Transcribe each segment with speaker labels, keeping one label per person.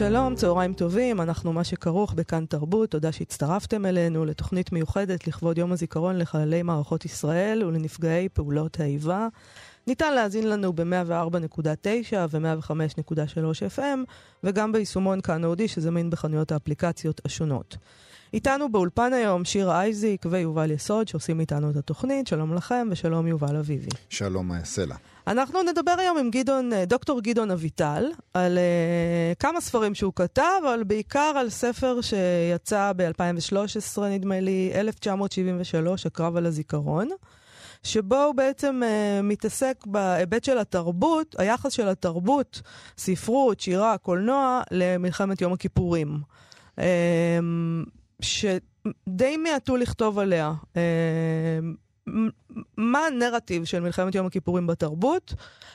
Speaker 1: שלום, צהריים טובים, אנחנו מה שכרוך בכאן תרבות, תודה שהצטרפתם אלינו לתוכנית מיוחדת לכבוד יום הזיכרון לחללי מערכות ישראל ולנפגעי פעולות האיבה. ניתן להאזין לנו ב-104.9 ו-105.3 FM, וגם ביישומון כאן אודי שזמין בחנויות האפליקציות השונות. איתנו באולפן היום שיר אייזיק ויובל יסוד שעושים איתנו את התוכנית. שלום לכם ושלום יובל אביבי.
Speaker 2: שלום מאיה סלע.
Speaker 1: אנחנו נדבר היום עם גדעון, אה, דוקטור גדעון אביטל על uh, כמה ספרים שהוא כתב, אבל בעיקר על ספר שיצא ב-2013, נדמה לי, 1973, הקרב על הזיכרון, שבו הוא בעצם uh, מתעסק בהיבט של התרבות, היחס של התרבות, ספרות, שירה, קולנוע, למלחמת יום הכיפורים. Uh, שדי מיעטו לכתוב עליה. Uh, מה הנרטיב של מלחמת יום הכיפורים בתרבות?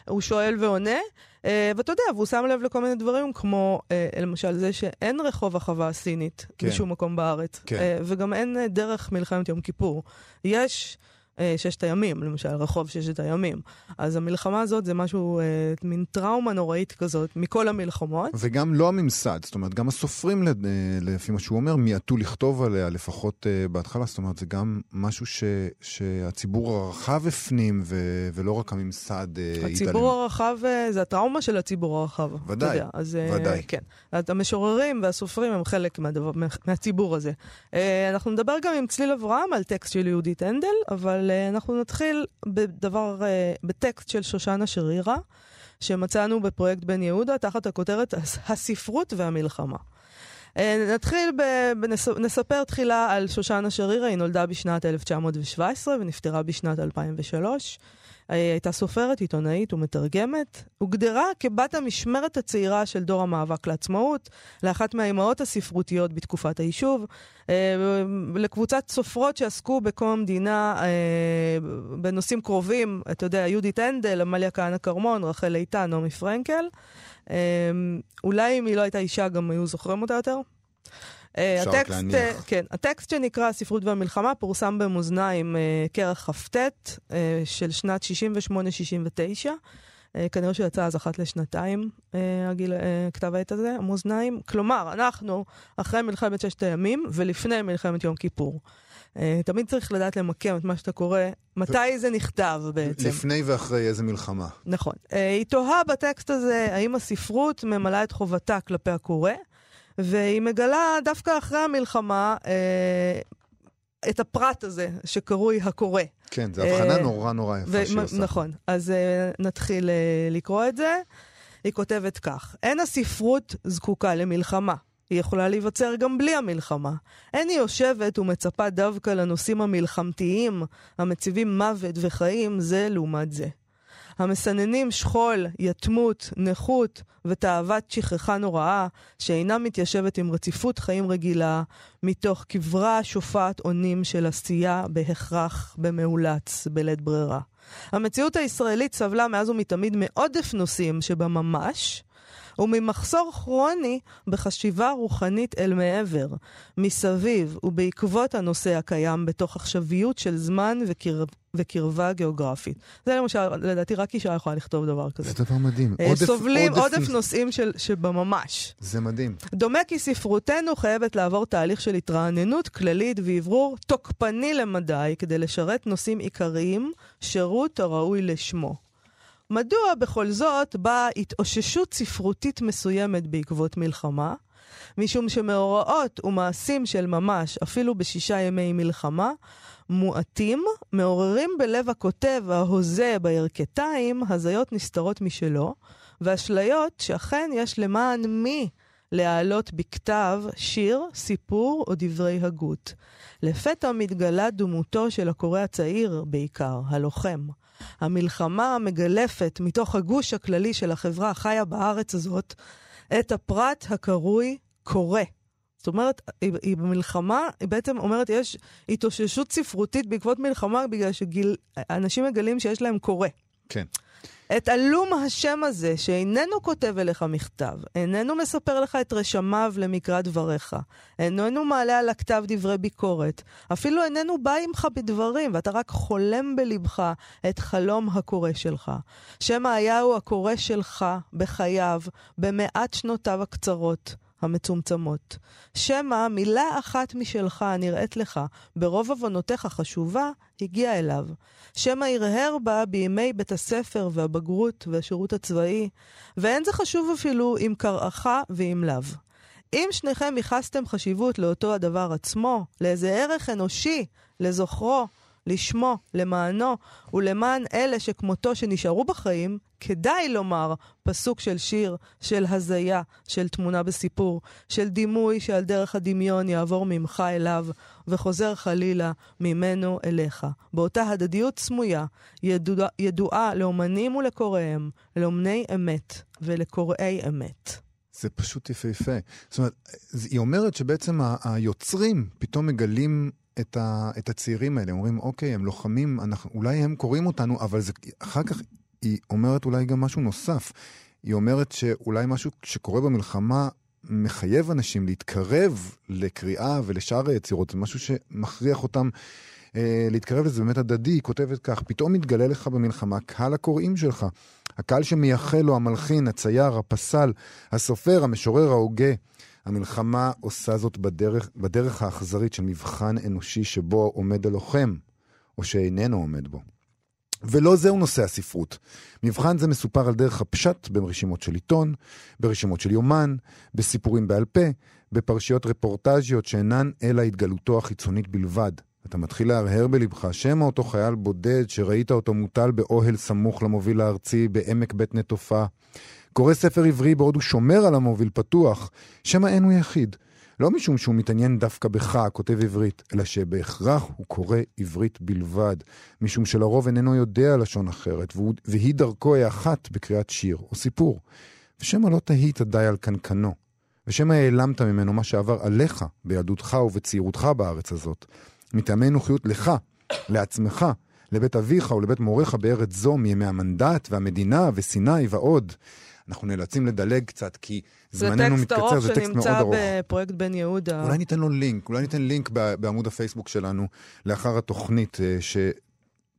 Speaker 1: הוא שואל ועונה, אה, ואתה יודע, והוא שם לב לכל מיני דברים, כמו אה, למשל זה שאין רחוב החווה הסינית כן. בשום מקום בארץ, כן. אה, וגם אין דרך מלחמת יום כיפור. יש... אה, ששת הימים, למשל, רחוב ששת הימים. אז המלחמה הזאת זה משהו, אה, מין טראומה נוראית כזאת מכל המלחמות.
Speaker 2: וגם לא הממסד, זאת אומרת, גם הסופרים, אה, לפי מה שהוא אומר, מיעטו לכתוב עליה, לפחות בהתחלה, זאת אומרת, זה גם משהו ש, שהציבור הרחב הפנים, ו, ולא רק הממסד
Speaker 1: אה, הציבור הרחב, אה, זה הטראומה של הציבור הרחב.
Speaker 2: ודאי, יודע, אז, ודאי.
Speaker 1: כן. המשוררים והסופרים הם חלק מהדבר, מהציבור הזה. אנחנו נדבר גם עם צליל אברהם על טקסט של יהודית הנדל, אבל... אבל uh, אנחנו נתחיל בדבר, uh, בטקסט של שושנה שרירה, שמצאנו בפרויקט בן יהודה תחת הכותרת הספרות והמלחמה. Uh, נתחיל, ב, נספר תחילה על שושנה שרירה, היא נולדה בשנת 1917 ונפטרה בשנת 2003. הייתה סופרת, עיתונאית ומתרגמת. הוגדרה כבת המשמרת הצעירה של דור המאבק לעצמאות, לאחת מהאימהות הספרותיות בתקופת היישוב, אה, לקבוצת סופרות שעסקו בקום המדינה אה, בנושאים קרובים, אתה יודע, יהודית הנדל, עמליה כהנא כרמון, רחל איתן, נעמי פרנקל. אה, אולי אם היא לא הייתה אישה גם היו זוכרים אותה יותר?
Speaker 2: אה. אה,
Speaker 1: כן, הטקסט שנקרא הספרות והמלחמה פורסם במאזניים אה, כרך כ"ט של שנת 68-69. כנראה שהוא יצא אז אחת לשנתיים, הגיל, כתב העת הזה, המאזניים. כלומר, אנחנו אחרי מלחמת ששת הימים ולפני מלחמת יום כיפור. תמיד צריך לדעת למקם את מה שאתה קורא, מתי. זה נכתב בעצם.
Speaker 2: לפני ואחרי איזה מלחמה.
Speaker 1: נכון. היא תוהה בטקסט הזה האם הספרות ממלאה את חובתה כלפי הקורא. והיא מגלה דווקא אחרי המלחמה אה, את הפרט הזה שקרוי הקורא.
Speaker 2: כן, זו הבחנה אה, נורא נורא יפה שהיא עושה.
Speaker 1: נכון, אז אה, נתחיל אה, לקרוא את זה. היא כותבת כך: אין הספרות זקוקה למלחמה. היא יכולה להיווצר גם בלי המלחמה. אין היא יושבת ומצפה דווקא לנושאים המלחמתיים המציבים מוות וחיים זה לעומת זה. המסננים שכול, יתמות, נכות ותאוות שכחה נוראה, שאינה מתיישבת עם רציפות חיים רגילה, מתוך קברה שופעת אונים של עשייה בהכרח, במאולץ, בלית ברירה. המציאות הישראלית סבלה מאז ומתמיד מעודף נושאים שבממש, וממחסור כרוני בחשיבה רוחנית אל מעבר, מסביב ובעקבות הנושא הקיים בתוך עכשוויות של זמן וקר... וקרבה גיאוגרפית. זה למשל, לדעתי רק אישה יכולה לכתוב דבר כזה.
Speaker 2: זה דבר מדהים.
Speaker 1: אה, עודף, סובלים עודף, עודף נושאים של, שבממש.
Speaker 2: זה מדהים.
Speaker 1: דומה כי ספרותנו חייבת לעבור תהליך של התרעננות כללית ואוורור תוקפני למדי כדי לשרת נושאים עיקריים, שירות הראוי לשמו. מדוע בכל זאת באה התאוששות ספרותית מסוימת בעקבות מלחמה? משום שמאורעות ומעשים של ממש, אפילו בשישה ימי מלחמה, מועטים, מעוררים בלב הכותב ההוזה בירכתיים הזיות נסתרות משלו, ואשליות שאכן יש למען מי להעלות בכתב שיר, סיפור או דברי הגות. לפתע מתגלה דמותו של הקורא הצעיר בעיקר, הלוחם. המלחמה המגלפת מתוך הגוש הכללי של החברה החיה בארץ הזאת את הפרט הקרוי קורא. זאת אומרת, היא, היא במלחמה, היא בעצם אומרת, יש התאוששות ספרותית בעקבות מלחמה, בגלל שאנשים מגלים שיש להם קורא.
Speaker 2: כן.
Speaker 1: את עלום השם הזה, שאיננו כותב אליך מכתב, איננו מספר לך את רשמיו למקרא דבריך, איננו מעלה על הכתב דברי ביקורת, אפילו איננו בא עמך בדברים, ואתה רק חולם בלבך את חלום הקורא שלך. שמא היה הוא הקורא שלך בחייו, במעט שנותיו הקצרות. המצומצמות. שמא מילה אחת משלך הנראית לך ברוב עוונותיך חשובה, הגיעה אליו. שמא הרהר בה בימי בית הספר והבגרות והשירות הצבאי, ואין זה חשוב אפילו אם קראך ואם לאו. אם שניכם ייחסתם חשיבות לאותו הדבר עצמו, לאיזה ערך אנושי, לזוכרו, לשמו, למענו ולמען אלה שכמותו שנשארו בחיים, כדאי לומר פסוק של שיר, של הזיה, של תמונה בסיפור, של דימוי שעל דרך הדמיון יעבור ממך אליו, וחוזר חלילה ממנו אליך. באותה הדדיות סמויה, ידוע, ידועה לאומנים ולקוראיהם, לאומני אמת ולקוראי אמת.
Speaker 2: זה פשוט יפהפה. זאת אומרת, היא אומרת שבעצם היוצרים פתאום מגלים את, ה, את הצעירים האלה, אומרים, אוקיי, הם לוחמים, אנחנו, אולי הם קוראים אותנו, אבל זה, אחר כך היא אומרת אולי גם משהו נוסף. היא אומרת שאולי משהו שקורה במלחמה מחייב אנשים להתקרב לקריאה ולשאר היצירות, זה משהו שמכריח אותם אה, להתקרב לזה באמת הדדי. היא כותבת כך, פתאום מתגלה לך במלחמה קהל הקוראים שלך. הקהל שמייחל לו המלחין, הצייר, הפסל, הסופר, המשורר, ההוגה. המלחמה עושה זאת בדרך, בדרך האכזרית של מבחן אנושי שבו עומד הלוחם, או שאיננו עומד בו. ולא זהו נושא הספרות. מבחן זה מסופר על דרך הפשט ברשימות של עיתון, ברשימות של יומן, בסיפורים בעל פה, בפרשיות רפורטז'יות שאינן אלא התגלותו החיצונית בלבד. אתה מתחיל להרהר בלבך שמא אותו חייל בודד שראית אותו מוטל באוהל סמוך למוביל הארצי בעמק בית נטופה, קורא ספר עברי בעוד הוא שומר על המוביל פתוח, שמא אין הוא יחיד. לא משום שהוא מתעניין דווקא בך, הכותב עברית, אלא שבהכרח הוא קורא עברית בלבד, משום שלרוב איננו יודע לשון אחרת, והיא דרכו האחת בקריאת שיר או סיפור. ושמא לא תהית די על קנקנו, ושמא העלמת ממנו מה שעבר עליך בילדותך ובצעירותך בארץ הזאת, מטעמי נוחיות לך, לעצמך, לבית אביך ולבית מוריך בארץ זו מימי המנדט והמדינה וסיני ועוד. אנחנו נאלצים לדלג קצת, כי זמננו מתקצר,
Speaker 1: זה טקסט מאוד ארוך. זה טקסט ארוך שנמצא בפרויקט בן יהודה.
Speaker 2: אולי ניתן לו לינק, אולי ניתן לינק בעמוד הפייסבוק שלנו לאחר התוכנית, אה,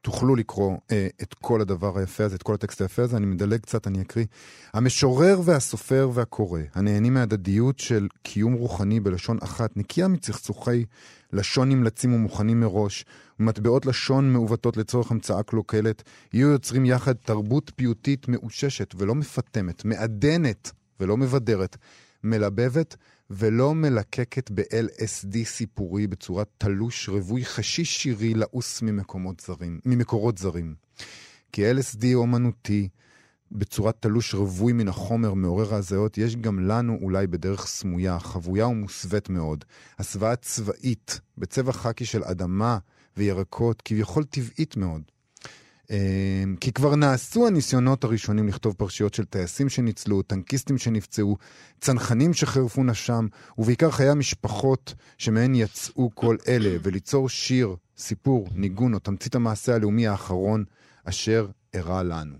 Speaker 2: שתוכלו לקרוא אה, את כל הדבר היפה הזה, את כל הטקסט היפה הזה. אני מדלג קצת, אני אקריא. המשורר והסופר והקורא, הנהנים מהדדיות של קיום רוחני בלשון אחת, נקייה מצחצוחי לשון נמלצים ומוכנים מראש, ומטבעות לשון מעוותות לצורך המצאה קלוקלת, יהיו יוצרים יחד תרבות פיוטית מאוששת ולא מפטמת, מעדנת ולא מבדרת, מלבבת ולא מלקקת ב-LSD סיפורי בצורת תלוש רווי חשיש שירי לעוס ממקורות זרים. כי LSD אומנותי, בצורת תלוש רווי מן החומר מעורר ההזיות, יש גם לנו אולי בדרך סמויה, חבויה ומוסווית מאוד. הסוואה צבאית, בצבע חקי של אדמה וירקות, כביכול טבעית מאוד. אמ, כי כבר נעשו הניסיונות הראשונים לכתוב פרשיות של טייסים שניצלו, טנקיסטים שנפצעו, צנחנים שחירפו נפשם, ובעיקר חיי המשפחות שמהן יצאו כל אלה, וליצור שיר, סיפור, ניגון או תמצית המעשה הלאומי האחרון אשר אירע לנו.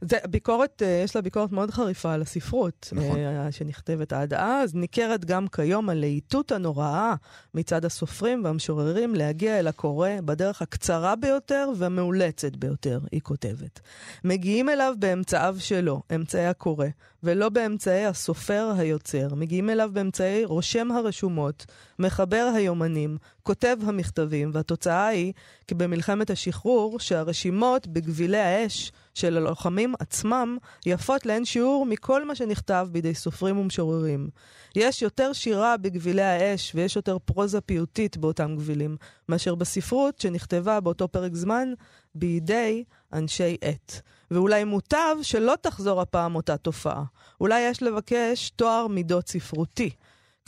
Speaker 1: זה ביקורת, אה, יש לה ביקורת מאוד חריפה על הספרות. נכון. אה, שנכתבת עד אז, ניכרת גם כיום הלהיטות הנוראה מצד הסופרים והמשוררים להגיע אל הקורא בדרך הקצרה ביותר והמאולצת ביותר, היא כותבת. מגיעים אליו באמצעיו שלו, אמצעי הקורא, ולא באמצעי הסופר היוצר. מגיעים אליו באמצעי רושם הרשומות, מחבר היומנים, כותב המכתבים, והתוצאה היא כי במלחמת השחרור, שהרשימות בגבילי האש של הלוחמים עצמם יפות לאין שיעור מכל מה שנכתב בידי סופרים ומשוררים. יש יותר שירה בגבילי האש ויש יותר פרוזה פיוטית באותם גבילים, מאשר בספרות שנכתבה באותו פרק זמן בידי אנשי עת. ואולי מוטב שלא תחזור הפעם אותה תופעה. אולי יש לבקש תואר מידות ספרותי.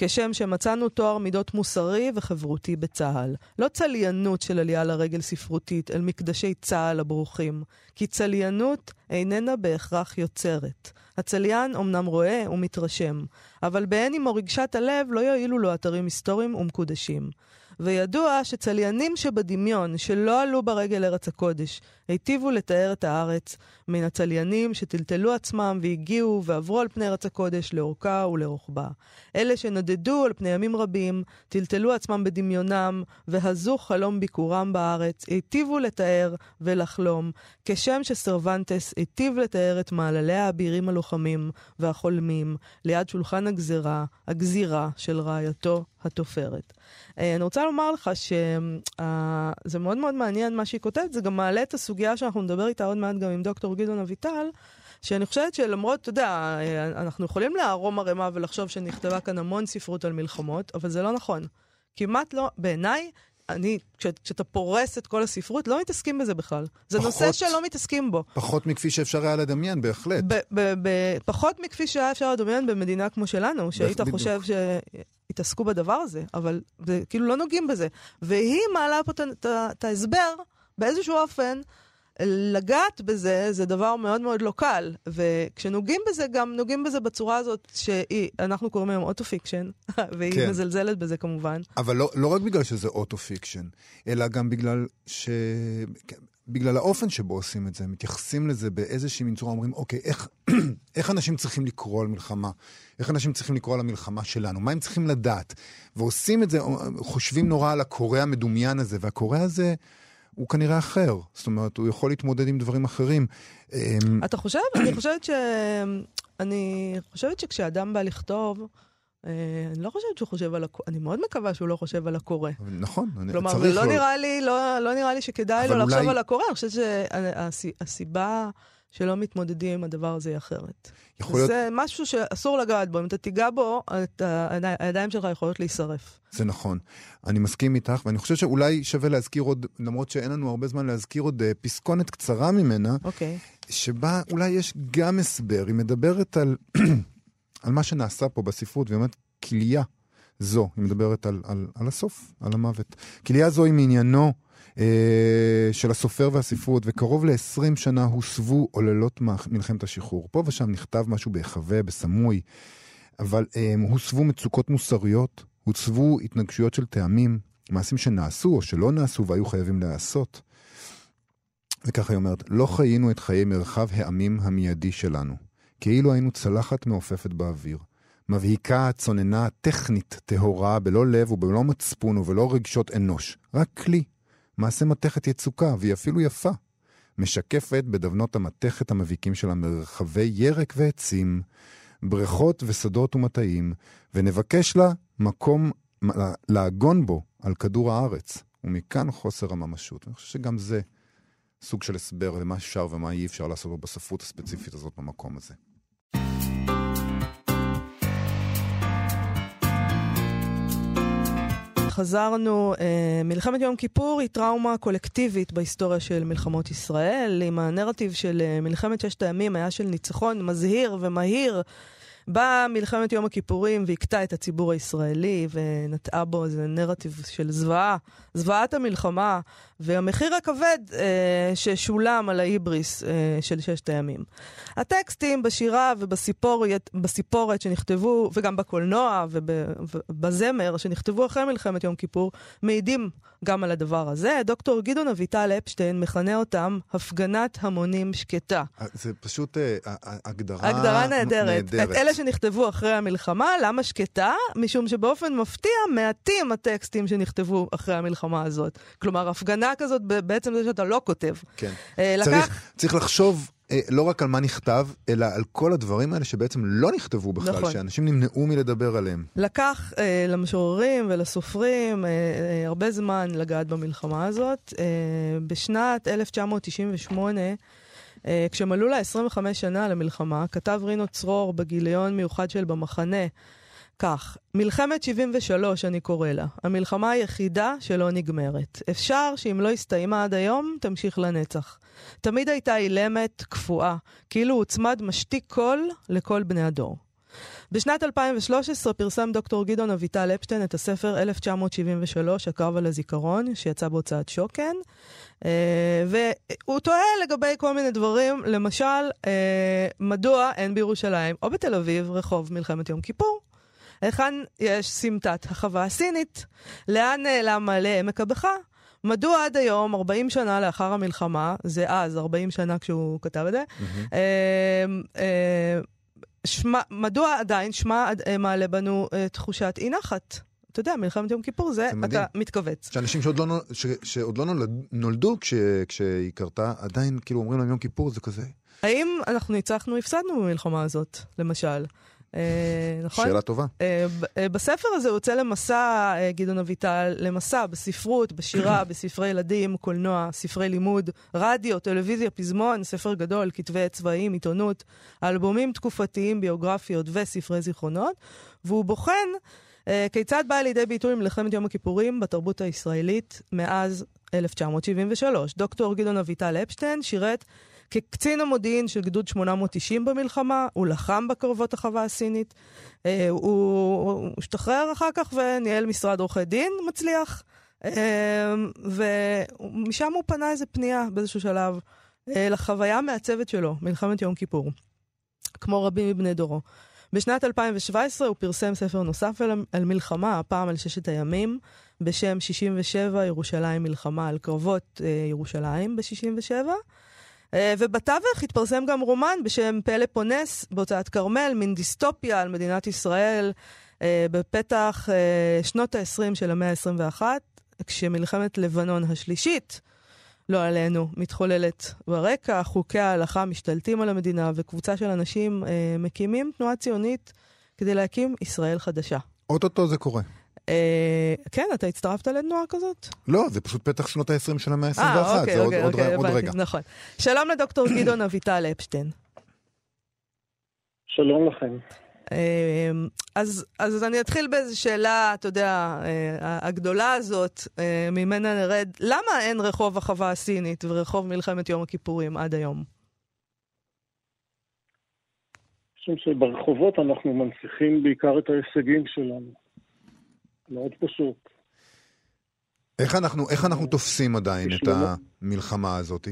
Speaker 1: כשם שמצאנו תואר מידות מוסרי וחברותי בצה"ל. לא צליינות של עלייה לרגל ספרותית אל מקדשי צה"ל הברוכים, כי צליינות איננה בהכרח יוצרת. הצליין אמנם רואה ומתרשם, אבל בעין עמו רגשת הלב לא יועילו לו אתרים היסטוריים ומקודשים. וידוע שצליינים שבדמיון, שלא עלו ברגל ארץ הקודש, היטיבו לתאר את הארץ מן הצליינים שטלטלו עצמם והגיעו ועברו על פני ארץ הקודש לאורכה ולרוחבה. אלה שנדדו על פני ימים רבים, טלטלו עצמם בדמיונם, והזו חלום ביקורם בארץ, היטיבו לתאר ולחלום, כשם שסרבנטס היטיב לתאר את מעלליה האבירים הלוחמים והחולמים, ליד שולחן הגזירה, הגזירה של רעייתו התופרת. אה, אני רוצה לומר לך שזה מאוד מאוד מעניין מה שהיא כותבת, זה גם מעלה את הסוגיה שאנחנו נדבר איתה עוד מעט גם עם דוקטור גדעון אביטל, שאני חושבת שלמרות, אתה יודע, אה, אנחנו יכולים לערום ערימה ולחשוב שנכתבה כאן המון ספרות על מלחמות, אבל זה לא נכון. כמעט לא, בעיניי, אני, כש, כשאתה פורס את כל הספרות, לא מתעסקים בזה בכלל. זה פחות, נושא שלא מתעסקים בו.
Speaker 2: פחות מכפי שאפשר היה לדמיין, בהחלט. ב,
Speaker 1: ב, ב, פחות מכפי שהיה אפשר לדמיין במדינה כמו שלנו, שהיית חושב ש... יתעסקו בדבר הזה, אבל זה, כאילו לא נוגעים בזה. והיא מעלה פה את ההסבר באיזשהו אופן. לגעת בזה זה דבר מאוד מאוד לא קל, וכשנוגעים בזה, גם נוגעים בזה בצורה הזאת שאנחנו קוראים היום auto-fiction, והיא כן. מזלזלת בזה כמובן.
Speaker 2: אבל לא, לא רק בגלל שזה auto-fiction, אלא גם בגלל ש... בגלל האופן שבו עושים את זה, מתייחסים לזה באיזושהי מין צורה, אומרים, אוקיי, איך, איך אנשים צריכים לקרוא על מלחמה? איך אנשים צריכים לקרוא על המלחמה שלנו? מה הם צריכים לדעת? ועושים את זה, חושבים נורא על הקורא המדומיין הזה, והקורא הזה... הוא כנראה אחר. זאת אומרת, הוא יכול להתמודד עם דברים אחרים.
Speaker 1: אמ, אתה חושב? אני חושבת ש... אני חושבת שכשאדם בא לכתוב, אה, אני לא חושבת שהוא חושב על הקורא, אני מאוד מקווה שהוא לא חושב על הקורא.
Speaker 2: נכון,
Speaker 1: אני כלומר, צריך... כלומר, לא נראה לי, לא, לא נראה לי שכדאי לו לחשוב על הקורא, אני חושבת שהסיבה... שלא מתמודדים עם הדבר הזה אחרת. יכול להיות... זה משהו שאסור לגעת בו, אם אתה תיגע בו, אתה, הידיים שלך יכולות להישרף.
Speaker 2: זה נכון. אני מסכים איתך, ואני חושב שאולי שווה להזכיר עוד, למרות שאין לנו הרבה זמן להזכיר עוד אה, פסקונת קצרה ממנה,
Speaker 1: okay. אוקיי.
Speaker 2: שבה אולי יש גם הסבר. היא מדברת על, על מה שנעשה פה בספרות, והיא אומרת, כליה זו, היא מדברת על, על, על הסוף, על המוות. כליה זו היא מעניינו של הסופר והספרות, וקרוב ל-20 שנה הוסבו עוללות מלחמת השחרור. פה ושם נכתב משהו בהיחווה, בסמוי, אבל אה, הוסבו מצוקות מוסריות, הוצבו התנגשויות של טעמים, מעשים שנעשו או שלא נעשו והיו חייבים להיעשות. וככה היא אומרת, לא חיינו את חיי מרחב העמים המיידי שלנו, כאילו היינו צלחת מעופפת באוויר. מבהיקה, צוננה, טכנית, טהורה, בלא לב ובלא מצפון ובלא רגשות אנוש. רק כלי, מעשה מתכת יצוקה, והיא אפילו יפה. משקפת בדבנות המתכת המבהיקים של המרחבי ירק ועצים, בריכות ושדות ומטעים, ונבקש לה מקום לעגון בו על כדור הארץ, ומכאן חוסר הממשות. אני חושב שגם זה סוג של הסבר למה אפשר ומה אי אפשר לעשות בספרות הספציפית הזאת במקום הזה.
Speaker 1: חזרנו, אה, מלחמת יום כיפור היא טראומה קולקטיבית בהיסטוריה של מלחמות ישראל. אם הנרטיב של אה, מלחמת ששת הימים היה של ניצחון מזהיר ומהיר, באה מלחמת יום הכיפורים והכתה את הציבור הישראלי ונטעה בו איזה נרטיב של זוועה, זוועת המלחמה והמחיר הכבד אה, ששולם על ההיבריס אה, של ששת הימים. הטקסטים בשירה ובסיפורת שנכתבו, וגם בקולנוע ובזמר שנכתבו אחרי מלחמת יום כיפור, מעידים גם על הדבר הזה. דוקטור גדעון אביטל אפשטיין מכנה אותם הפגנת המונים שקטה.
Speaker 2: אה, זה פשוט אה, הגדרה,
Speaker 1: הגדרה נהדרת. נהדרת. את אלה שנכתבו אחרי המלחמה, למה שקטה? משום שבאופן מפתיע מעטים הטקסטים שנכתבו אחרי המלחמה הזאת. כלומר, הפגנה כזאת בעצם זה שאתה לא כותב.
Speaker 2: כן. אה, לקח... צריך, צריך לחשוב אה, לא רק על מה נכתב, אלא על כל הדברים האלה שבעצם לא נכתבו בכלל, נכון. שאנשים נמנעו מלדבר עליהם.
Speaker 1: לקח אה, למשוררים ולסופרים אה, אה, הרבה זמן לגעת במלחמה הזאת. אה, בשנת 1998, אה, כשמלאו לה 25 שנה למלחמה, כתב רינו צרור בגיליון מיוחד של במחנה, כך, מלחמת 73 אני קורא לה, המלחמה היחידה שלא נגמרת. אפשר שאם לא הסתיימה עד היום, תמשיך לנצח. תמיד הייתה אילמת, קפואה, כאילו הוצמד משתיק קול לכל בני הדור. בשנת 2013 פרסם דוקטור גדעון אביטל אפשטיין את הספר 1973, הקרב על הזיכרון, שיצא בהוצאת שוקן. אה, והוא טועה לגבי כל מיני דברים, למשל, אה, מדוע אין בירושלים או בתל אביב רחוב מלחמת יום כיפור? היכן יש סמטת החווה הסינית? לאן נעלם מעלה עמק הבכה? מדוע עד היום, 40 שנה לאחר המלחמה, זה אז, 40 שנה כשהוא כתב את זה, mm-hmm. שמה, מדוע עדיין שמה מעלה בנו תחושת אי נחת? אתה יודע, מלחמת יום כיפור זה, זה אתה מתכווץ.
Speaker 2: שאנשים שעוד לא, ש, שעוד לא נולדו כש, כשהיא קרתה, עדיין כאילו אומרים להם יום כיפור זה כזה.
Speaker 1: האם אנחנו ניצחנו, הפסדנו במלחמה הזאת, למשל?
Speaker 2: אה, נכון? שאלה טובה. אה,
Speaker 1: אה, בספר הזה הוא יוצא למסע, גדעון אביטל, למסע בספרות, בשירה, בספרי ילדים, קולנוע, ספרי לימוד, רדיו, טלוויזיה, פזמון, ספר גדול, כתבי צבעים, עיתונות, אלבומים תקופתיים, ביוגרפיות וספרי זיכרונות, והוא בוחן כיצד באה לידי ביטוי מלחמת יום הכיפורים בתרבות הישראלית מאז 1973. דוקטור גדעון אביטל אפשטיין שירת כקצין המודיעין של גדוד 890 במלחמה, הוא לחם בקרבות החווה הסינית, אה, הוא השתחרר אחר כך וניהל משרד עורכי דין מצליח, אה, ומשם הוא פנה איזה פנייה באיזשהו שלב אה, לחוויה המעצבת שלו, מלחמת יום כיפור, כמו רבים מבני דורו. בשנת 2017 הוא פרסם ספר נוסף על, על מלחמה, הפעם על ששת הימים, בשם 67 ירושלים מלחמה, על קרבות אה, ירושלים ב-67. אה, ובתווך התפרסם גם רומן בשם פלא פונס בהוצאת כרמל, מין דיסטופיה על מדינת ישראל אה, בפתח אה, שנות ה-20 של המאה ה-21, כשמלחמת לבנון השלישית, לא עלינו, מתחוללת ברקע, חוקי ההלכה משתלטים על המדינה, וקבוצה של אנשים מקימים תנועה ציונית כדי להקים ישראל חדשה.
Speaker 2: אוטוטו זה קורה.
Speaker 1: אה, כן, אתה הצטרפת לתנועה כזאת?
Speaker 2: לא, זה פשוט פתח שנות ה-20 של המאה ה-21, אה, אוקיי, זה אוקיי, עוד, אוקיי, עוד, עוד רגע.
Speaker 1: נכון. שלום לדוקטור גדעון אביטל אפשטיין.
Speaker 3: שלום לכם.
Speaker 1: אה, אז, אז אני אתחיל באיזו שאלה, אתה יודע, הגדולה הזאת, ממנה נרד, למה אין רחוב החווה הסינית ורחוב מלחמת יום הכיפורים עד היום?
Speaker 3: משום שברחובות אנחנו מנציחים בעיקר את ההישגים שלנו. מאוד פשוט.
Speaker 2: איך אנחנו, איך אנחנו תופסים עדיין את המלחמה הזאת?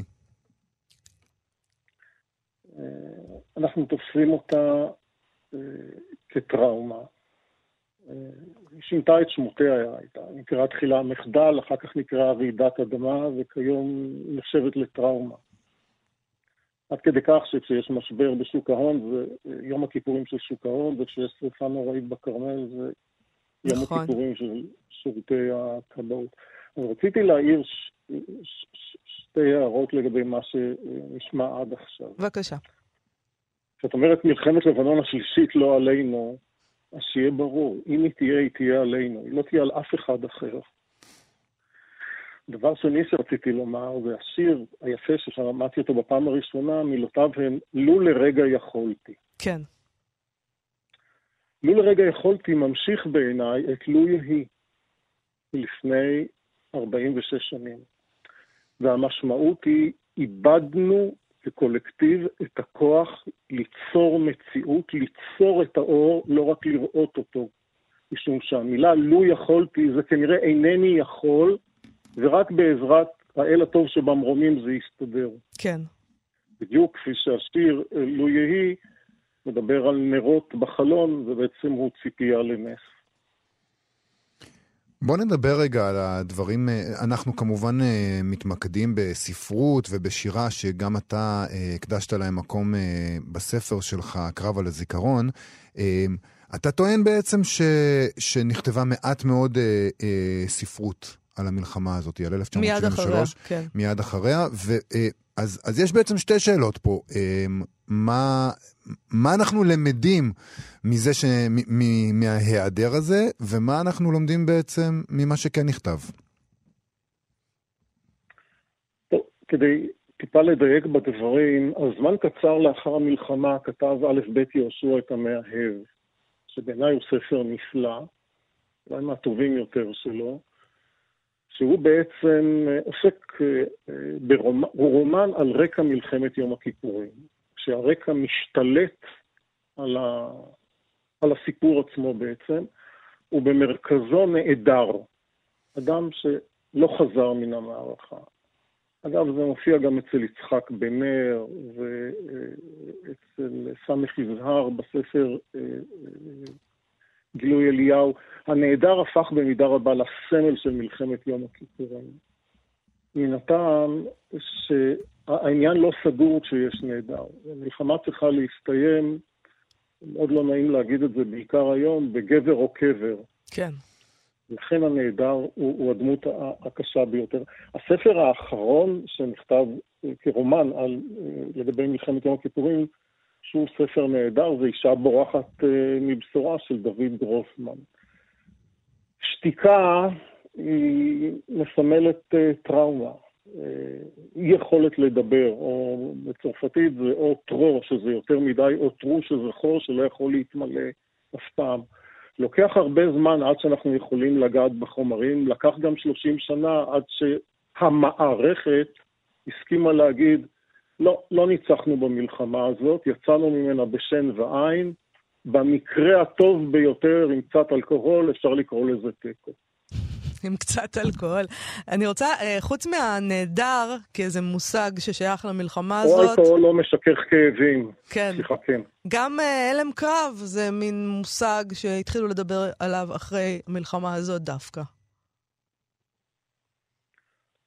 Speaker 3: אה, אנחנו תופסים אותה אה, כטראומה. אה, היא שינתה את שמותיה, הייתה נקראה תחילה מחדל, אחר כך נקראה רעידת אדמה, וכיום נחשבת לטראומה. עד כדי כך שכשיש משבר בשוק ההון, זה יום הכיפורים של שוק ההון, וכשיש שרפה נוראית בכרמל, זה יום נכון. הכיפורים של שירותי הכבאות. אז רציתי להעיר ש... ש... ש... שתי הערות לגבי מה שנשמע עד עכשיו.
Speaker 1: בבקשה.
Speaker 3: כשאת אומרת מלחמת לבנון השלישית לא עלינו, אז שיהיה ברור, אם היא תהיה, היא תהיה עלינו, היא לא תהיה על אף אחד אחר. דבר שני שרציתי לומר, זה השיר היפה ששמעתי אותו בפעם הראשונה, מילותיו הן, לו לרגע יכולתי.
Speaker 1: כן.
Speaker 3: לו לרגע יכולתי, ממשיך בעיניי את לו יהי לפני 46 שנים. והמשמעות היא, איבדנו כקולקטיב את הכוח ליצור מציאות, ליצור את האור, לא רק לראות אותו. משום שהמילה לו יכולתי זה כנראה אינני יכול, ורק בעזרת האל הטוב שבמרומים זה יסתדר.
Speaker 1: כן.
Speaker 3: בדיוק כפי שהשיר לו יהי מדבר על נרות בחלון, ובעצם הוא ציפייה לנס.
Speaker 2: בוא נדבר רגע על הדברים, אנחנו כמובן אה, מתמקדים בספרות ובשירה שגם אתה אה, הקדשת להם מקום אה, בספר שלך, קרב על הזיכרון. אתה טוען בעצם ש, שנכתבה מעט מאוד ספרות על המלחמה הזאת, על 1973. מיד אחריה, כן. מיד אחריה, ואז אז יש בעצם שתי שאלות פה. מה, מה אנחנו למדים מזה ש... מ... מההיעדר הזה, ומה אנחנו לומדים בעצם ממה שכן נכתב?
Speaker 3: טוב, כדי טיפה לדייק בדברים, אז זמן קצר לאחר המלחמה כתב א' ב' יהושע את המאהב, שבעיניי הוא ספר נפלא, אולי מהטובים יותר שלו, שהוא בעצם עוסק אה, ברומן, הוא רומן על רקע מלחמת יום הכיפורים. שהרקע משתלט על, ה, על הסיפור עצמו בעצם, ובמרכזו נעדר. אדם שלא חזר מן המערכה. אגב, זה מופיע גם אצל יצחק בן נר ואצל סמך יזהר בספר אה, אה, גילוי אליהו. הנעדר הפך במידה רבה לסמל של מלחמת יום הכיפורים. מן הטעם שהעניין לא סגור כשיש נעדר. המלחמה צריכה להסתיים, מאוד לא נעים להגיד את זה בעיקר היום, בגבר או קבר.
Speaker 1: כן.
Speaker 3: לכן הנעדר הוא, הוא הדמות הקשה ביותר. הספר האחרון שנכתב כרומן על, לגבי מלחמת יום הכיפורים, שהוא ספר נהדר, זה אישה בורחת אה, מבשורה של דוד גרוסמן. שתיקה היא מסמלת אה, טראומה, אה, אי יכולת לדבר, או בצרפתית זה או טרו, שזה יותר מדי, או טרו, שזה חור שלא יכול להתמלא אף פעם. לוקח הרבה זמן עד שאנחנו יכולים לגעת בחומרים, לקח גם 30 שנה עד שהמערכת הסכימה להגיד, לא, לא ניצחנו במלחמה הזאת, יצאנו ממנה בשן ועין. במקרה הטוב ביותר, עם קצת אלכוהול, אפשר לקרוא לזה תיקו.
Speaker 1: עם קצת אלכוהול. אני רוצה, אה, חוץ מהנהדר, כאיזה מושג ששייך למלחמה הזאת...
Speaker 3: או אלכוהול לא משכך כאבים.
Speaker 1: כן. סליחה, כן. גם אה, הלם קרב זה מין מושג שהתחילו לדבר עליו אחרי המלחמה הזאת דווקא.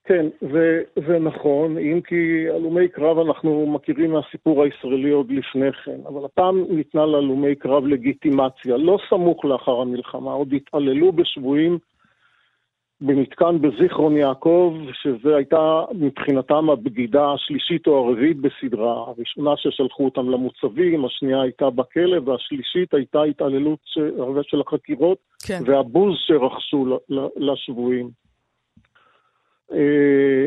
Speaker 3: כן, זה, זה נכון, אם כי הלומי קרב אנחנו מכירים מהסיפור הישראלי עוד לפני כן, אבל הפעם ניתנה להלומי קרב לגיטימציה, לא סמוך לאחר המלחמה, עוד התעללו בשבויים במתקן בזיכרון יעקב, שזו הייתה מבחינתם הבגידה השלישית או הרביעית בסדרה. הראשונה ששלחו אותם למוצבים, השנייה הייתה בכלא, והשלישית הייתה התעללות של החקירות, כן. והבוז שרכשו לשבויים. אה,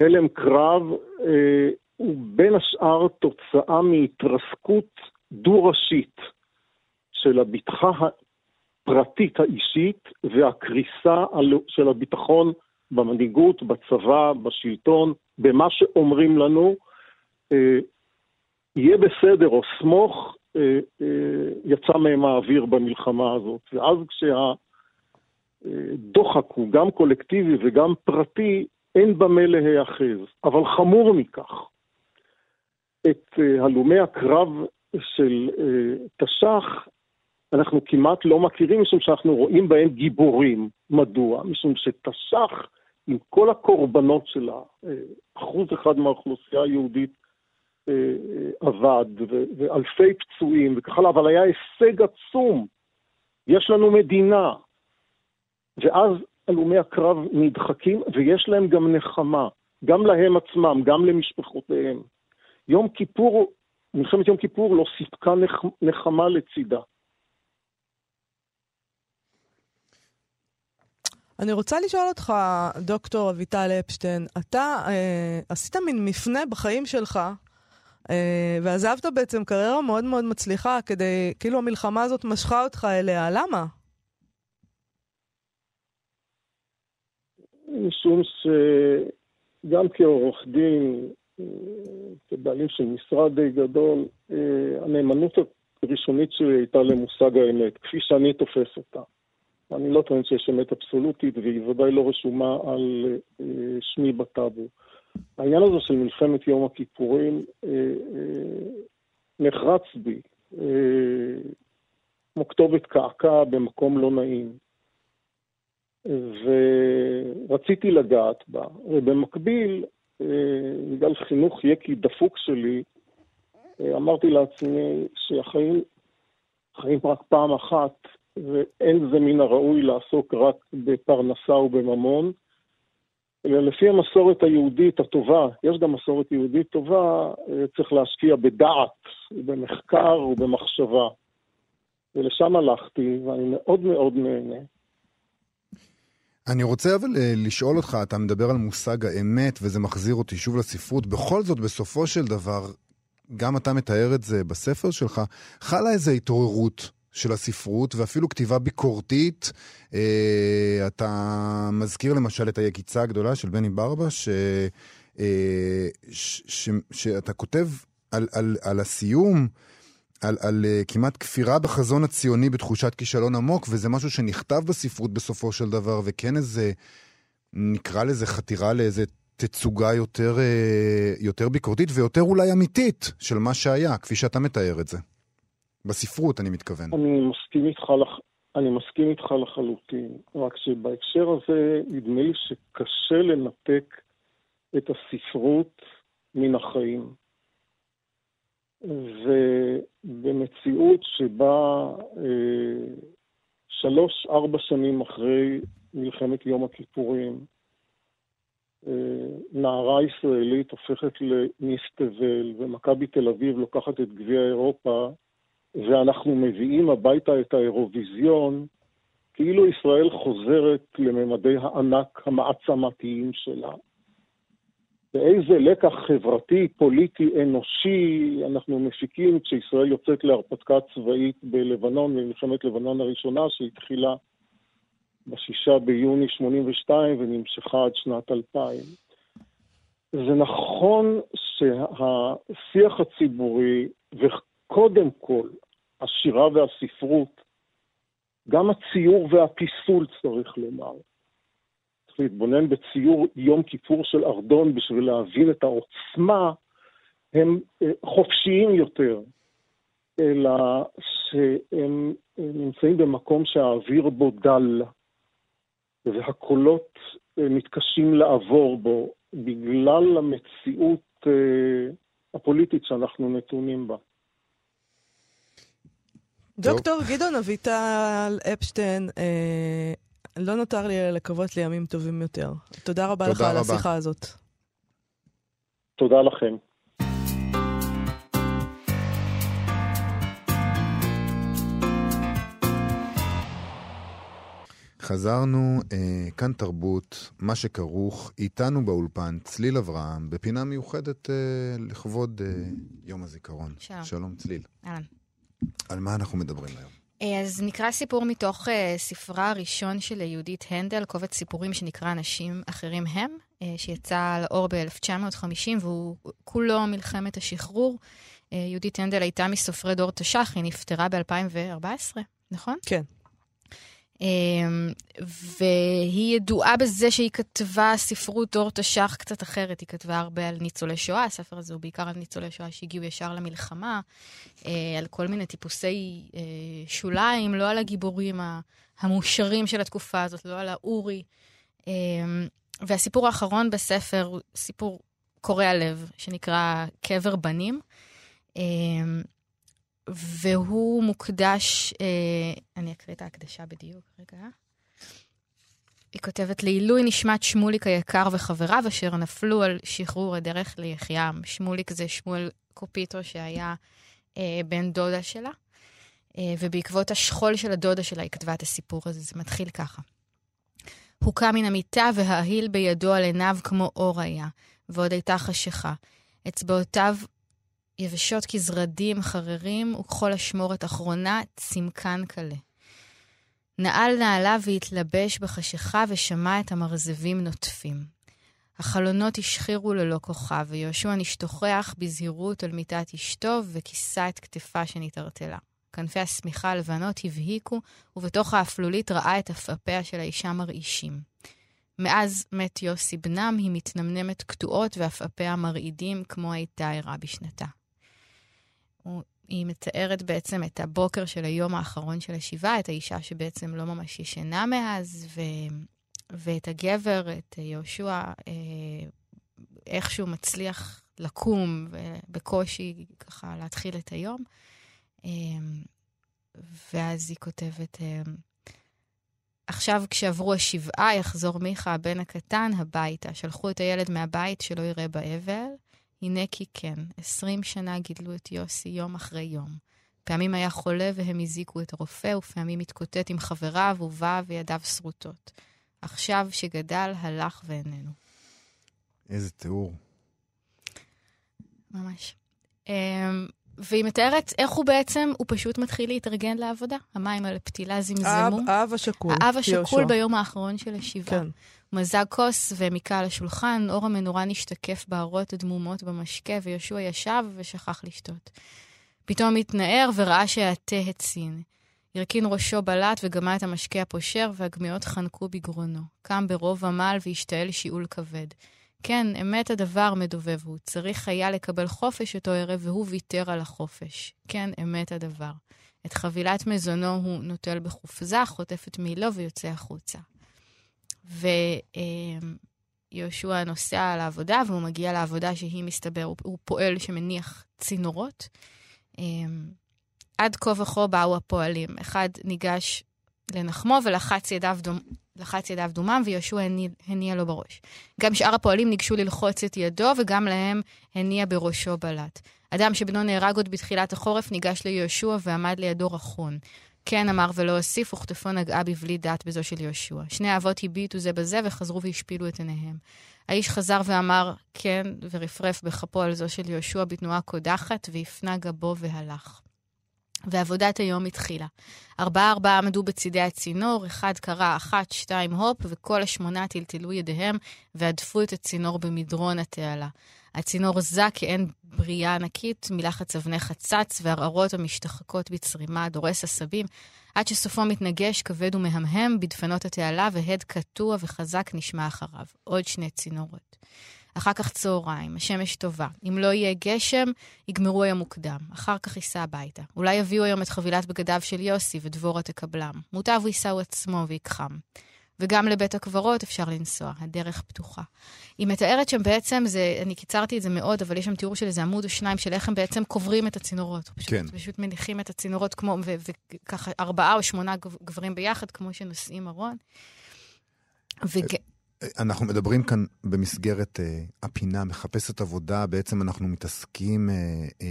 Speaker 3: הלם קרב אה, הוא בין השאר תוצאה מהתרסקות דו-ראשית של הבטחה הפרטית האישית והקריסה של הביטחון במנהיגות, בצבא, בשלטון, במה שאומרים לנו, אה, יהיה בסדר או סמוך, יצא מהם האוויר במלחמה הזאת. ואז כשה... דוחק הוא גם קולקטיבי וגם פרטי, אין במה להיאחז. אבל חמור מכך, את אה, הלומי הקרב של אה, תש"ח אנחנו כמעט לא מכירים, משום שאנחנו רואים בהם גיבורים. מדוע? משום שתש"ח, עם כל הקורבנות שלה, אה, אחוז אחד מהאוכלוסייה היהודית אבד, ואלפי פצועים וכך הלאה, אבל היה הישג עצום. יש לנו מדינה, ואז הלומי הקרב נדחקים, ויש להם גם נחמה, גם להם עצמם, גם למשפחותיהם. יום כיפור, מלחמת יום כיפור לא סיפקה נח, נחמה לצידה.
Speaker 1: אני רוצה לשאול אותך, דוקטור אביטל אפשטיין, אתה אה, עשית מין מפנה בחיים שלך, אה, ועזבת בעצם קריירה מאוד מאוד מצליחה, כדי, כאילו המלחמה הזאת משכה אותך אליה, למה?
Speaker 3: משום שגם כעורך דין, כבעלים של משרד די גדול, הנאמנות הראשונית שלי הייתה למושג האמת, כפי שאני תופס אותה. אני לא טוען שיש אמת אבסולוטית, והיא ודאי לא רשומה על אה, שמי בטאבו. העניין הזה של מלחמת יום הכיפורים אה, אה, נחרץ בי, כמו כתובת קעקע במקום לא נעים. ורציתי לגעת בה. ובמקביל, בגלל חינוך יקי דפוק שלי, אמרתי לעצמי שהחיים חיים רק פעם אחת, ואין זה מן הראוי לעסוק רק בפרנסה ובממון, אלא לפי המסורת היהודית הטובה, יש גם מסורת יהודית טובה, אה, צריך להשקיע בדעת, במחקר ובמחשבה. ולשם הלכתי, ואני מאוד מאוד נהנה.
Speaker 2: אני רוצה אבל אה, לשאול אותך, אתה מדבר על מושג האמת, וזה מחזיר אותי שוב לספרות. בכל זאת, בסופו של דבר, גם אתה מתאר את זה בספר שלך, חלה איזו התעוררות של הספרות, ואפילו כתיבה ביקורתית. אה, אתה מזכיר למשל את היקיצה הגדולה של בני ברבה, ש, אה, ש, ש, שאתה כותב על, על, על הסיום, על, על uh, כמעט כפירה בחזון הציוני בתחושת כישלון עמוק, וזה משהו שנכתב בספרות בסופו של דבר, וכן איזה, נקרא לזה חתירה לאיזה תצוגה יותר, uh, יותר ביקורתית ויותר אולי אמיתית של מה שהיה, כפי שאתה מתאר את זה. בספרות, אני מתכוון.
Speaker 3: אני מסכים איתך, לח... אני מסכים איתך לחלוטין, רק שבהקשר הזה נדמה לי שקשה לנתק את הספרות מן החיים. ובמציאות שבה אה, שלוש-ארבע שנים אחרי מלחמת יום הכיפורים, אה, נערה ישראלית הופכת למיס תבל, ומכבי תל אביב לוקחת את גביע אירופה, ואנחנו מביאים הביתה את האירוויזיון, כאילו ישראל חוזרת לממדי הענק המעצמתיים שלה. ואיזה לקח חברתי, פוליטי, אנושי אנחנו מפיקים כשישראל יוצאת להרפתקה צבאית בלבנון, במלחמת לבנון הראשונה שהתחילה בשישה ביוני 82 ונמשכה עד שנת 2000. זה נכון שהשיח הציבורי, וקודם כל השירה והספרות, גם הציור והפיסול צריך לומר, להתבונן בציור יום כיפור של ארדון בשביל להבין את העוצמה, הם אה, חופשיים יותר, אלא שהם אה, נמצאים במקום שהאוויר בו דל, והקולות אה, מתקשים לעבור בו בגלל המציאות הפוליטית שאנחנו נתונים בה.
Speaker 1: דוקטור גדעון אביטל אפשטיין, לא נותר לי אלא לקוות לימים טובים יותר. תודה רבה תודה לך רבה. על השיחה הזאת.
Speaker 3: תודה לכם.
Speaker 2: חזרנו, אה, כאן תרבות, מה שכרוך, איתנו באולפן, צליל אברהם, בפינה מיוחדת אה, לכבוד אה, יום הזיכרון.
Speaker 4: שלום.
Speaker 2: שלום, צליל.
Speaker 4: אהלן.
Speaker 2: על מה אנחנו מדברים היום?
Speaker 4: אה, אז נקרא סיפור מתוך uh, ספרה הראשון של יהודית הנדל, קובץ סיפורים שנקרא אנשים אחרים הם, uh, שיצא לאור ב-1950 והוא כולו מלחמת השחרור. Uh, יהודית הנדל הייתה מסופרי דור תש"ח, היא נפטרה ב-2014, נכון?
Speaker 1: כן.
Speaker 4: אמ, והיא ידועה בזה שהיא כתבה ספרות דור תש"ח קצת אחרת. היא כתבה הרבה על ניצולי שואה, הספר הזה הוא בעיקר על ניצולי שואה שהגיעו ישר למלחמה, אה, על כל מיני טיפוסי אה, שוליים, לא על הגיבורים המאושרים של התקופה הזאת, לא על האורי. אמ, והסיפור האחרון בספר הוא סיפור קורע לב, שנקרא קבר בנים. והוא מוקדש, אה, אני אקריא את ההקדשה בדיוק, רגע. היא כותבת, לעילוי נשמת שמוליק היקר וחבריו אשר נפלו על שחרור הדרך ליחיים. שמוליק זה שמואל קופיטו שהיה אה, בן דודה שלה, אה, ובעקבות השכול של הדודה שלה היא כתבה את הסיפור הזה, זה מתחיל ככה. הוא קם מן המיטה וההיל בידו על עיניו כמו אור היה, ועוד הייתה חשיכה. אצבעותיו יבשות כזרדים חררים, וככל אשמורת אחרונה צמקן קלה. נעל נעליו והתלבש בחשיכה ושמע את המרזבים נוטפים. החלונות השחירו ללא כוכב, ויהושע נשתוחח בזהירות על מיטת אשתו וכיסה את כתפה שנתערטלה. כנפי השמיכה הלבנות הבהיקו, ובתוך האפלולית ראה את עפעפיה של האישה מרעישים. מאז מת יוסי בנם, היא מתנמנמת קטועות ועפעפיה מרעידים כמו הייתה ערה בשנתה. היא מתארת בעצם את הבוקר של היום האחרון של השבעה, את האישה שבעצם לא ממש ישנה מאז, ו... ואת הגבר, את יהושע, אה, איכשהו מצליח לקום ובקושי ככה להתחיל את היום. אה, ואז היא כותבת, אה, עכשיו כשעברו השבעה, יחזור מיכה, הבן הקטן, הביתה. שלחו את הילד מהבית שלא יראה באבל. הנה כי כן, עשרים שנה גידלו את יוסי יום אחרי יום. פעמים היה חולה והם הזיקו את הרופא, ופעמים התקוטט עם חבריו ובא וידיו שרוטות. עכשיו שגדל, הלך ואיננו.
Speaker 2: איזה תיאור.
Speaker 4: ממש. אמ, והיא מתארת איך הוא בעצם, הוא פשוט מתחיל להתארגן לעבודה. המים על הפתילה זמזמו.
Speaker 1: האב השכול.
Speaker 4: האב השכול ביום האחרון של השבעה. כן. מזג כוס והעמיקה על השולחן, אור המנורה נשתקף בהרות הדמומות במשקה, ויהושע ישב ושכח לשתות. פתאום התנער וראה שהתה הצין. הרכין ראשו בלט וגמה את המשקה הפושר, והגמיעות חנקו בגרונו. קם ברוב עמל והשתעל שיעול כבד. כן, אמת הדבר, מדובב הוא. צריך היה לקבל חופש אותו ערב, והוא ויתר על החופש. כן, אמת הדבר. את חבילת מזונו הוא נוטל בחופזה, חוטף את מעילו ויוצא החוצה. ויהושע נוסע לעבודה, והוא מגיע לעבודה שהיא, מסתבר, הוא, הוא פועל שמניח צינורות. אמ, עד כה וכה באו הפועלים. אחד ניגש לנחמו ולחץ ידיו, דומ... לחץ ידיו דומם, ויהושע הניע, הניע לו בראש. גם שאר הפועלים ניגשו ללחוץ את ידו, וגם להם הניע בראשו בלט. אדם שבנו נהרג עוד בתחילת החורף ניגש ליהושע ועמד לידו רכון. כן אמר ולא הוסיף, וכתפו נגעה בבלי דעת בזו של יהושע. שני האבות הביטו זה בזה וחזרו והשפילו את עיניהם. האיש חזר ואמר כן, ורפרף בכפו על זו של יהושע בתנועה קודחת, והפנה גבו והלך. ועבודת היום התחילה. ארבעה ארבעה עמדו בצידי הצינור, אחד קרא אחת, שתיים הופ, וכל השמונה טלטלו ידיהם והדפו את הצינור במדרון התעלה. הצינור זע כאין בריאה ענקית, מלחץ אבני חצץ והרערות המשתחקות בצרימה, דורס עשבים, עד שסופו מתנגש כבד ומהמהם בדפנות התעלה, והד קטוע וחזק נשמע אחריו. עוד שני צינורות. אחר כך צהריים, השמש טובה. אם לא יהיה גשם, יגמרו היום מוקדם. אחר כך ייסע הביתה. אולי יביאו היום את חבילת בגדיו של יוסי ודבורה תקבלם. מוטב הוא ייסעו עצמו ויקחם. וגם לבית הקברות אפשר לנסוע, הדרך פתוחה. היא מתארת שם בעצם, זה, אני קיצרתי את זה מאוד, אבל יש שם תיאור של איזה עמוד או שניים של איך הם בעצם קוברים את הצינורות. פשוט, כן. פשוט מניחים את הצינורות כמו, וככה ארבעה או שמונה גברים ביחד, כמו שנושאים ארון.
Speaker 2: וג... אנחנו מדברים כאן במסגרת uh, הפינה מחפשת עבודה, בעצם אנחנו מתעסקים uh, uh,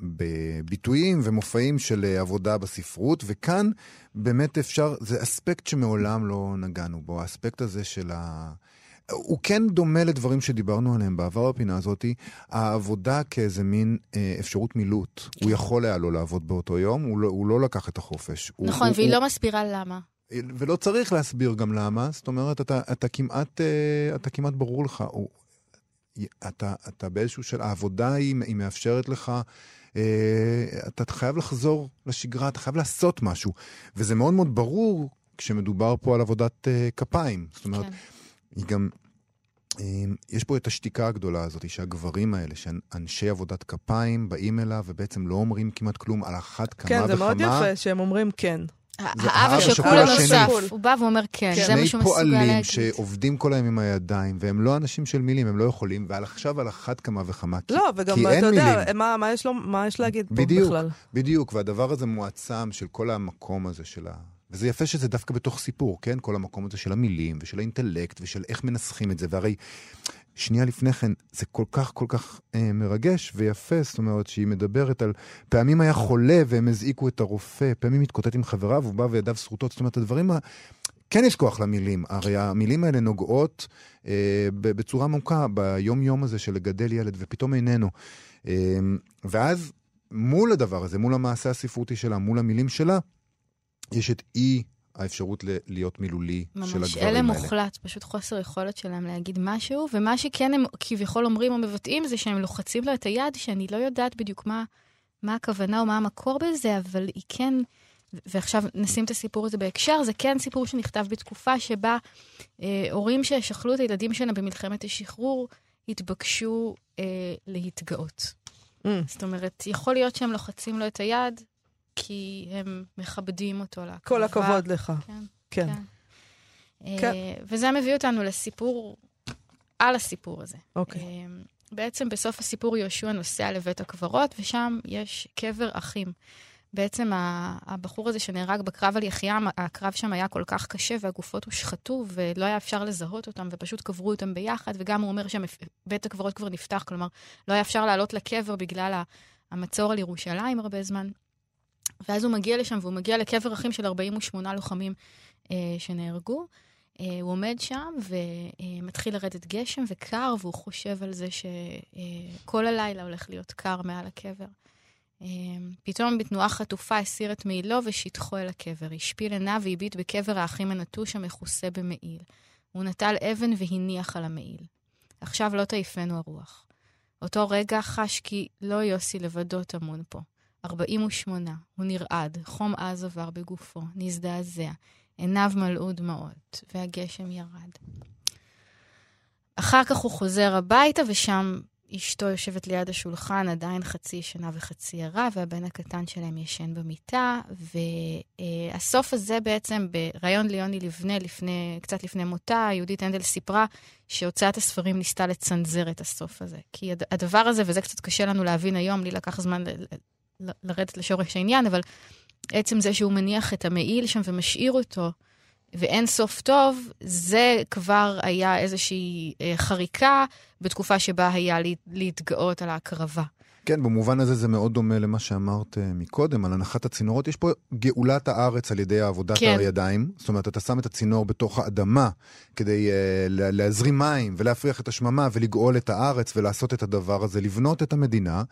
Speaker 2: בביטויים ומופעים של uh, עבודה בספרות, וכאן באמת אפשר, זה אספקט שמעולם לא נגענו בו, האספקט הזה של ה... הוא כן דומה לדברים שדיברנו עליהם בעבר בפינה הזאת, העבודה כאיזה מין אה, אפשרות מילוט. כן. הוא יכול היה לא לעבוד באותו יום, הוא לא, הוא לא לקח את החופש.
Speaker 4: נכון, הוא, והיא הוא... לא מסבירה למה.
Speaker 2: ולא צריך להסביר גם למה, זאת אומרת, אתה, אתה, כמעט, אה, אתה כמעט ברור לך, הוא, אתה, אתה באיזשהו של, העבודה היא, היא מאפשרת לך, אה, אתה חייב לחזור לשגרה, אתה חייב לעשות משהו. וזה מאוד מאוד ברור כשמדובר פה על עבודת אה, כפיים. זאת אומרת, כן. היא גם... יש פה את השתיקה הגדולה הזאת, שהגברים האלה, שאנשי עבודת כפיים, באים אליו ובעצם לא אומרים כמעט כלום על אחת כמה וכמה.
Speaker 1: כן, זה מאוד יפה שהם אומרים כן.
Speaker 4: האב השכול הנוסף, הוא בא ואומר כן, זה מה שהוא מסוגל להגיד.
Speaker 2: שני פועלים שעובדים כל היום עם הידיים, והם לא אנשים של מילים, הם לא יכולים, ועל עכשיו על אחת כמה וכמה, כי,
Speaker 1: לא, וגם אתה יודע, מה, מה, יש לו, מה יש להגיד
Speaker 2: בדיוק,
Speaker 1: פה בכלל?
Speaker 2: בדיוק, והדבר הזה מועצם של כל המקום הזה של ה... וזה יפה שזה דווקא בתוך סיפור, כן? כל המקום הזה של המילים ושל האינטלקט ושל איך מנסחים את זה, והרי שנייה לפני כן, זה כל כך כל כך אה, מרגש ויפה, זאת אומרת שהיא מדברת על פעמים היה חולה והם הזעיקו את הרופא, פעמים התקוטט עם חבריו, הוא בא וידיו שרוטות, זאת אומרת, הדברים ה... כן יש כוח למילים, הרי המילים האלה נוגעות אה, בצורה עמוקה ביום-יום הזה של לגדל ילד, ופתאום איננו. אה, ואז מול הדבר הזה, מול המעשה הספרותי שלה, מול המילים שלה, יש את אי האפשרות להיות מילולי של הדברים האלה.
Speaker 4: ממש, אלה מוחלט, פשוט חוסר יכולת שלהם להגיד משהו, ומה שכן הם כביכול אומרים או מבטאים זה שהם לוחצים לו את היד, שאני לא יודעת בדיוק מה, מה הכוונה או מה המקור בזה, אבל היא כן, ועכשיו נשים את הסיפור הזה בהקשר, זה כן סיפור שנכתב בתקופה שבה אה, הורים ששכלו את הילדים שלהם במלחמת השחרור, התבקשו אה, להתגאות. Mm. זאת אומרת, יכול להיות שהם לוחצים לו את היד, כי הם מכבדים אותו להקרבה.
Speaker 1: כל הכבוד לך. כן. כן.
Speaker 4: כן. כן. Uh, וזה מביא אותנו לסיפור, על הסיפור הזה.
Speaker 1: אוקיי. Uh,
Speaker 4: בעצם בסוף הסיפור יהושע נוסע לבית הקברות, ושם יש קבר אחים. בעצם הבחור הזה שנהרג בקרב על יחיעם, הקרב שם היה כל כך קשה והגופות הושחתו ולא היה אפשר לזהות אותם ופשוט קברו אותם ביחד, וגם הוא אומר שבית הקברות כבר נפתח, כלומר, לא היה אפשר לעלות לקבר בגלל המצור על ירושלים הרבה זמן. ואז הוא מגיע לשם, והוא מגיע לקבר אחים של 48 לוחמים אה, שנהרגו. אה, הוא עומד שם ומתחיל לרדת גשם וקר, והוא חושב על זה שכל אה, הלילה הולך להיות קר מעל הקבר. אה, פתאום בתנועה חטופה הסיר את מעילו ושטחו אל הקבר. השפיל עיניו והביט בקבר האחים הנטוש המכוסה במעיל. הוא נטל אבן והניח על המעיל. עכשיו לא תעיפנו הרוח. אותו רגע חש כי לא יוסי לבדו טמון פה. 48, הוא נרעד, חום עז עבר בגופו, נזדעזע, עיניו מלאו דמעות, והגשם ירד. אחר כך הוא חוזר הביתה, ושם אשתו יושבת ליד השולחן, עדיין חצי ישנה וחצי ערה, והבן הקטן שלהם ישן במיטה. והסוף הזה בעצם, בריאיון ליוני לבנה, לפני, קצת לפני מותה, יהודית הנדל סיפרה שהוצאת הספרים ניסתה לצנזר את הסוף הזה. כי הדבר הזה, וזה קצת קשה לנו להבין היום, לי לקח זמן לרדת לשורש העניין, אבל עצם זה שהוא מניח את המעיל שם ומשאיר אותו, ואין סוף טוב, זה כבר היה איזושהי אה, חריקה בתקופה שבה היה להתגאות על ההקרבה.
Speaker 2: כן, במובן הזה זה מאוד דומה למה שאמרת uh, מקודם, על הנחת הצינורות. יש פה גאולת הארץ על ידי עבודת כן. הידיים. זאת אומרת, אתה שם את הצינור בתוך האדמה כדי uh, להזרים מים ולהפריח את השממה ולגאול את הארץ ולעשות את הדבר הזה, לבנות את המדינה,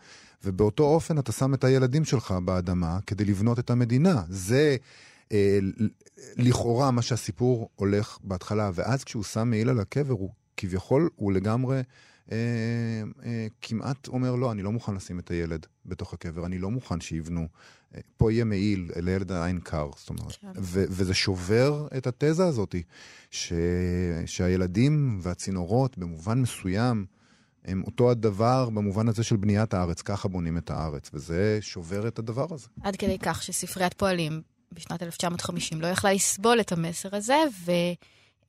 Speaker 2: ובאותו אופן אתה שם את הילדים שלך באדמה כדי לבנות את המדינה. זה... אה, לכאורה מה שהסיפור הולך בהתחלה, ואז כשהוא שם מעיל על הקבר, הוא כביכול, הוא לגמרי אה, אה, כמעט אומר, לא, אני לא מוכן לשים את הילד בתוך הקבר, אני לא מוכן שיבנו. אה, פה יהיה מעיל, לילד עין קר, זאת אומרת. כן. ו- וזה שובר את התזה הזאת, ש- שהילדים והצינורות, במובן מסוים, הם אותו הדבר במובן הזה של בניית הארץ, ככה בונים את הארץ, וזה שובר את הדבר הזה.
Speaker 4: עד כדי כך שספריית פועלים בשנת 1950 לא יכלה לסבול את המסר הזה,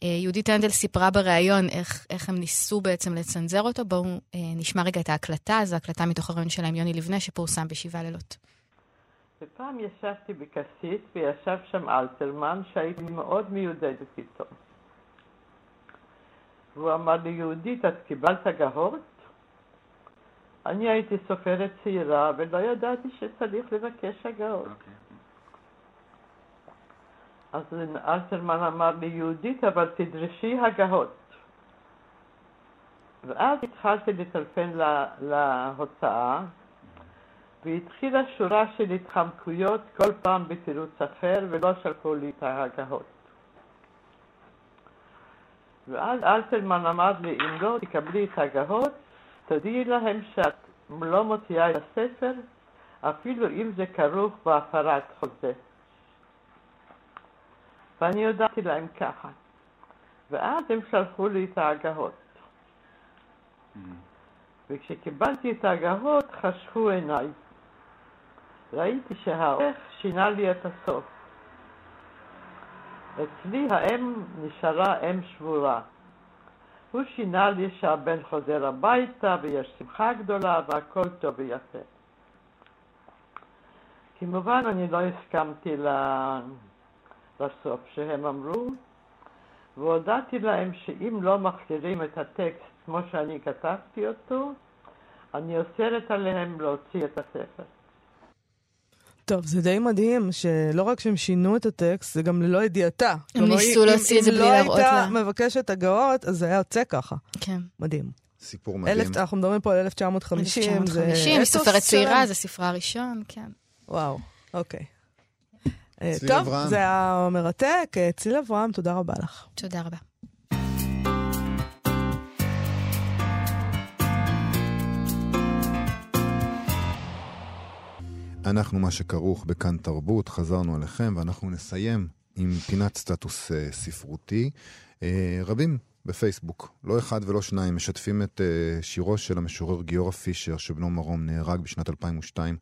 Speaker 4: ויהודית הנדל סיפרה בריאיון איך, איך הם ניסו בעצם לצנזר אותו. בואו אה, נשמע רגע את ההקלטה, זו הקלטה מתוך הריאיון שלהם, יוני לבנה, שפורסם בשבעה לילות.
Speaker 5: ופעם ישבתי בכסית וישב שם אלתרמן שהייתי מאוד מיודדת איתו. והוא אמר לי, יהודית, את קיבלת גהות? אני הייתי סופרת צעירה ולא ידעתי שצריך לבקש הגהות. Okay. אז אלתרמן אמר לי, יהודית, אבל תדרשי הגהות. ואז התחלתי לטלפן לה, להוצאה, והתחילה שורה של התחמקויות, כל פעם בתירוץ אחר, ולא שלחו לי את ההגהות. ואז אלתרמן אמר לי, אם לא תקבלי את ההגהות, תודיעי להם שאת לא מוציאה את הספר, אפילו אם זה כרוך בהפרת חוזה. ואני הודעתי להם ככה. ואז הם שלחו לי את ההגהות. Mm. וכשקיבלתי את ההגהות חשכו עיניי. ראיתי שהעורך שינה לי את הסוף. אצלי האם נשארה אם שבורה. הוא שינה לי שהבן חוזר הביתה ויש שמחה גדולה והכל טוב ויפה. כמובן אני לא הסכמתי בסוף שהם אמרו, והודעתי להם שאם לא מחזירים את הטקסט כמו שאני כתבתי אותו, אני אוסרת עליהם להוציא את הספר.
Speaker 1: טוב, זה די מדהים שלא רק שהם שינו את הטקסט, זה גם ללא ידיעתה.
Speaker 4: הם ניסו להוציא את זה בלי להראות לה.
Speaker 1: אם לא הייתה מבקשת הגאות, אז זה היה יוצא ככה.
Speaker 4: כן.
Speaker 1: מדהים.
Speaker 2: סיפור מדהים. אלף,
Speaker 1: אנחנו מדברים פה על 1950.
Speaker 4: 1950, היא סופרת צעירה, זה ספרה ראשון, כן.
Speaker 1: וואו, אוקיי. אה, טוב, אברהם. זה היה מרתק. אה, צליל אברהם, תודה רבה לך.
Speaker 4: תודה רבה.
Speaker 2: אנחנו מה שכרוך בכאן תרבות, חזרנו עליכם, ואנחנו נסיים עם פינת סטטוס uh, ספרותי. Uh, רבים בפייסבוק, לא אחד ולא שניים, משתפים את uh, שירו של המשורר גיורא פישר, שבנו מרום נהרג בשנת 2002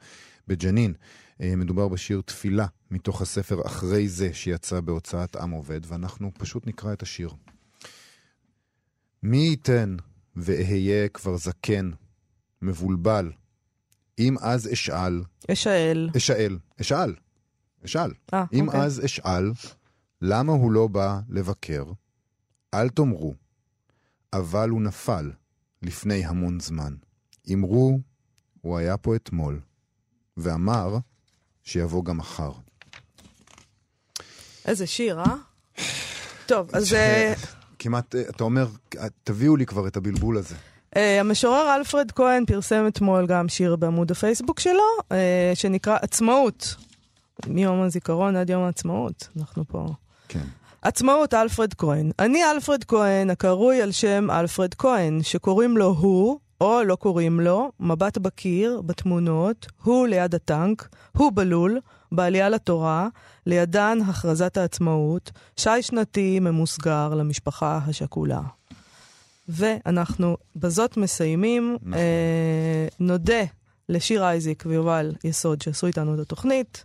Speaker 2: בג'נין. אה, מדובר בשיר תפילה מתוך הספר אחרי זה שיצא בהוצאת עם עובד, ואנחנו פשוט נקרא את השיר. מי ייתן ואהיה כבר זקן, מבולבל, אם אז אשאל...
Speaker 1: אשאל.
Speaker 2: אשאל. אשאל. אשאל. 아, אם אוקיי. אז אשאל, למה הוא לא בא לבקר? אל תאמרו, אבל הוא נפל לפני המון זמן. אמרו, הוא היה פה אתמול, ואמר, שיבוא גם מחר.
Speaker 1: איזה שיר, אה? טוב, אז... אה,
Speaker 2: כמעט, אה, אתה אומר, תביאו לי כבר את הבלבול הזה.
Speaker 1: Uh, המשורר אלפרד כהן פרסם אתמול גם שיר בעמוד הפייסבוק שלו, uh, שנקרא עצמאות. מיום הזיכרון עד יום העצמאות, אנחנו פה.
Speaker 2: כן.
Speaker 1: עצמאות אלפרד כהן. אני אלפרד כהן, הקרוי על שם אלפרד כהן, שקוראים לו הוא, או לא קוראים לו, מבט בקיר, בתמונות, הוא ליד הטנק, הוא בלול, בעלייה לתורה, לידן הכרזת העצמאות, שי שנתי ממוסגר למשפחה השכולה. ואנחנו בזאת מסיימים.
Speaker 2: נכון.
Speaker 1: אה, נודה לשיר אייזיק ויובל יסוד שעשו איתנו את התוכנית.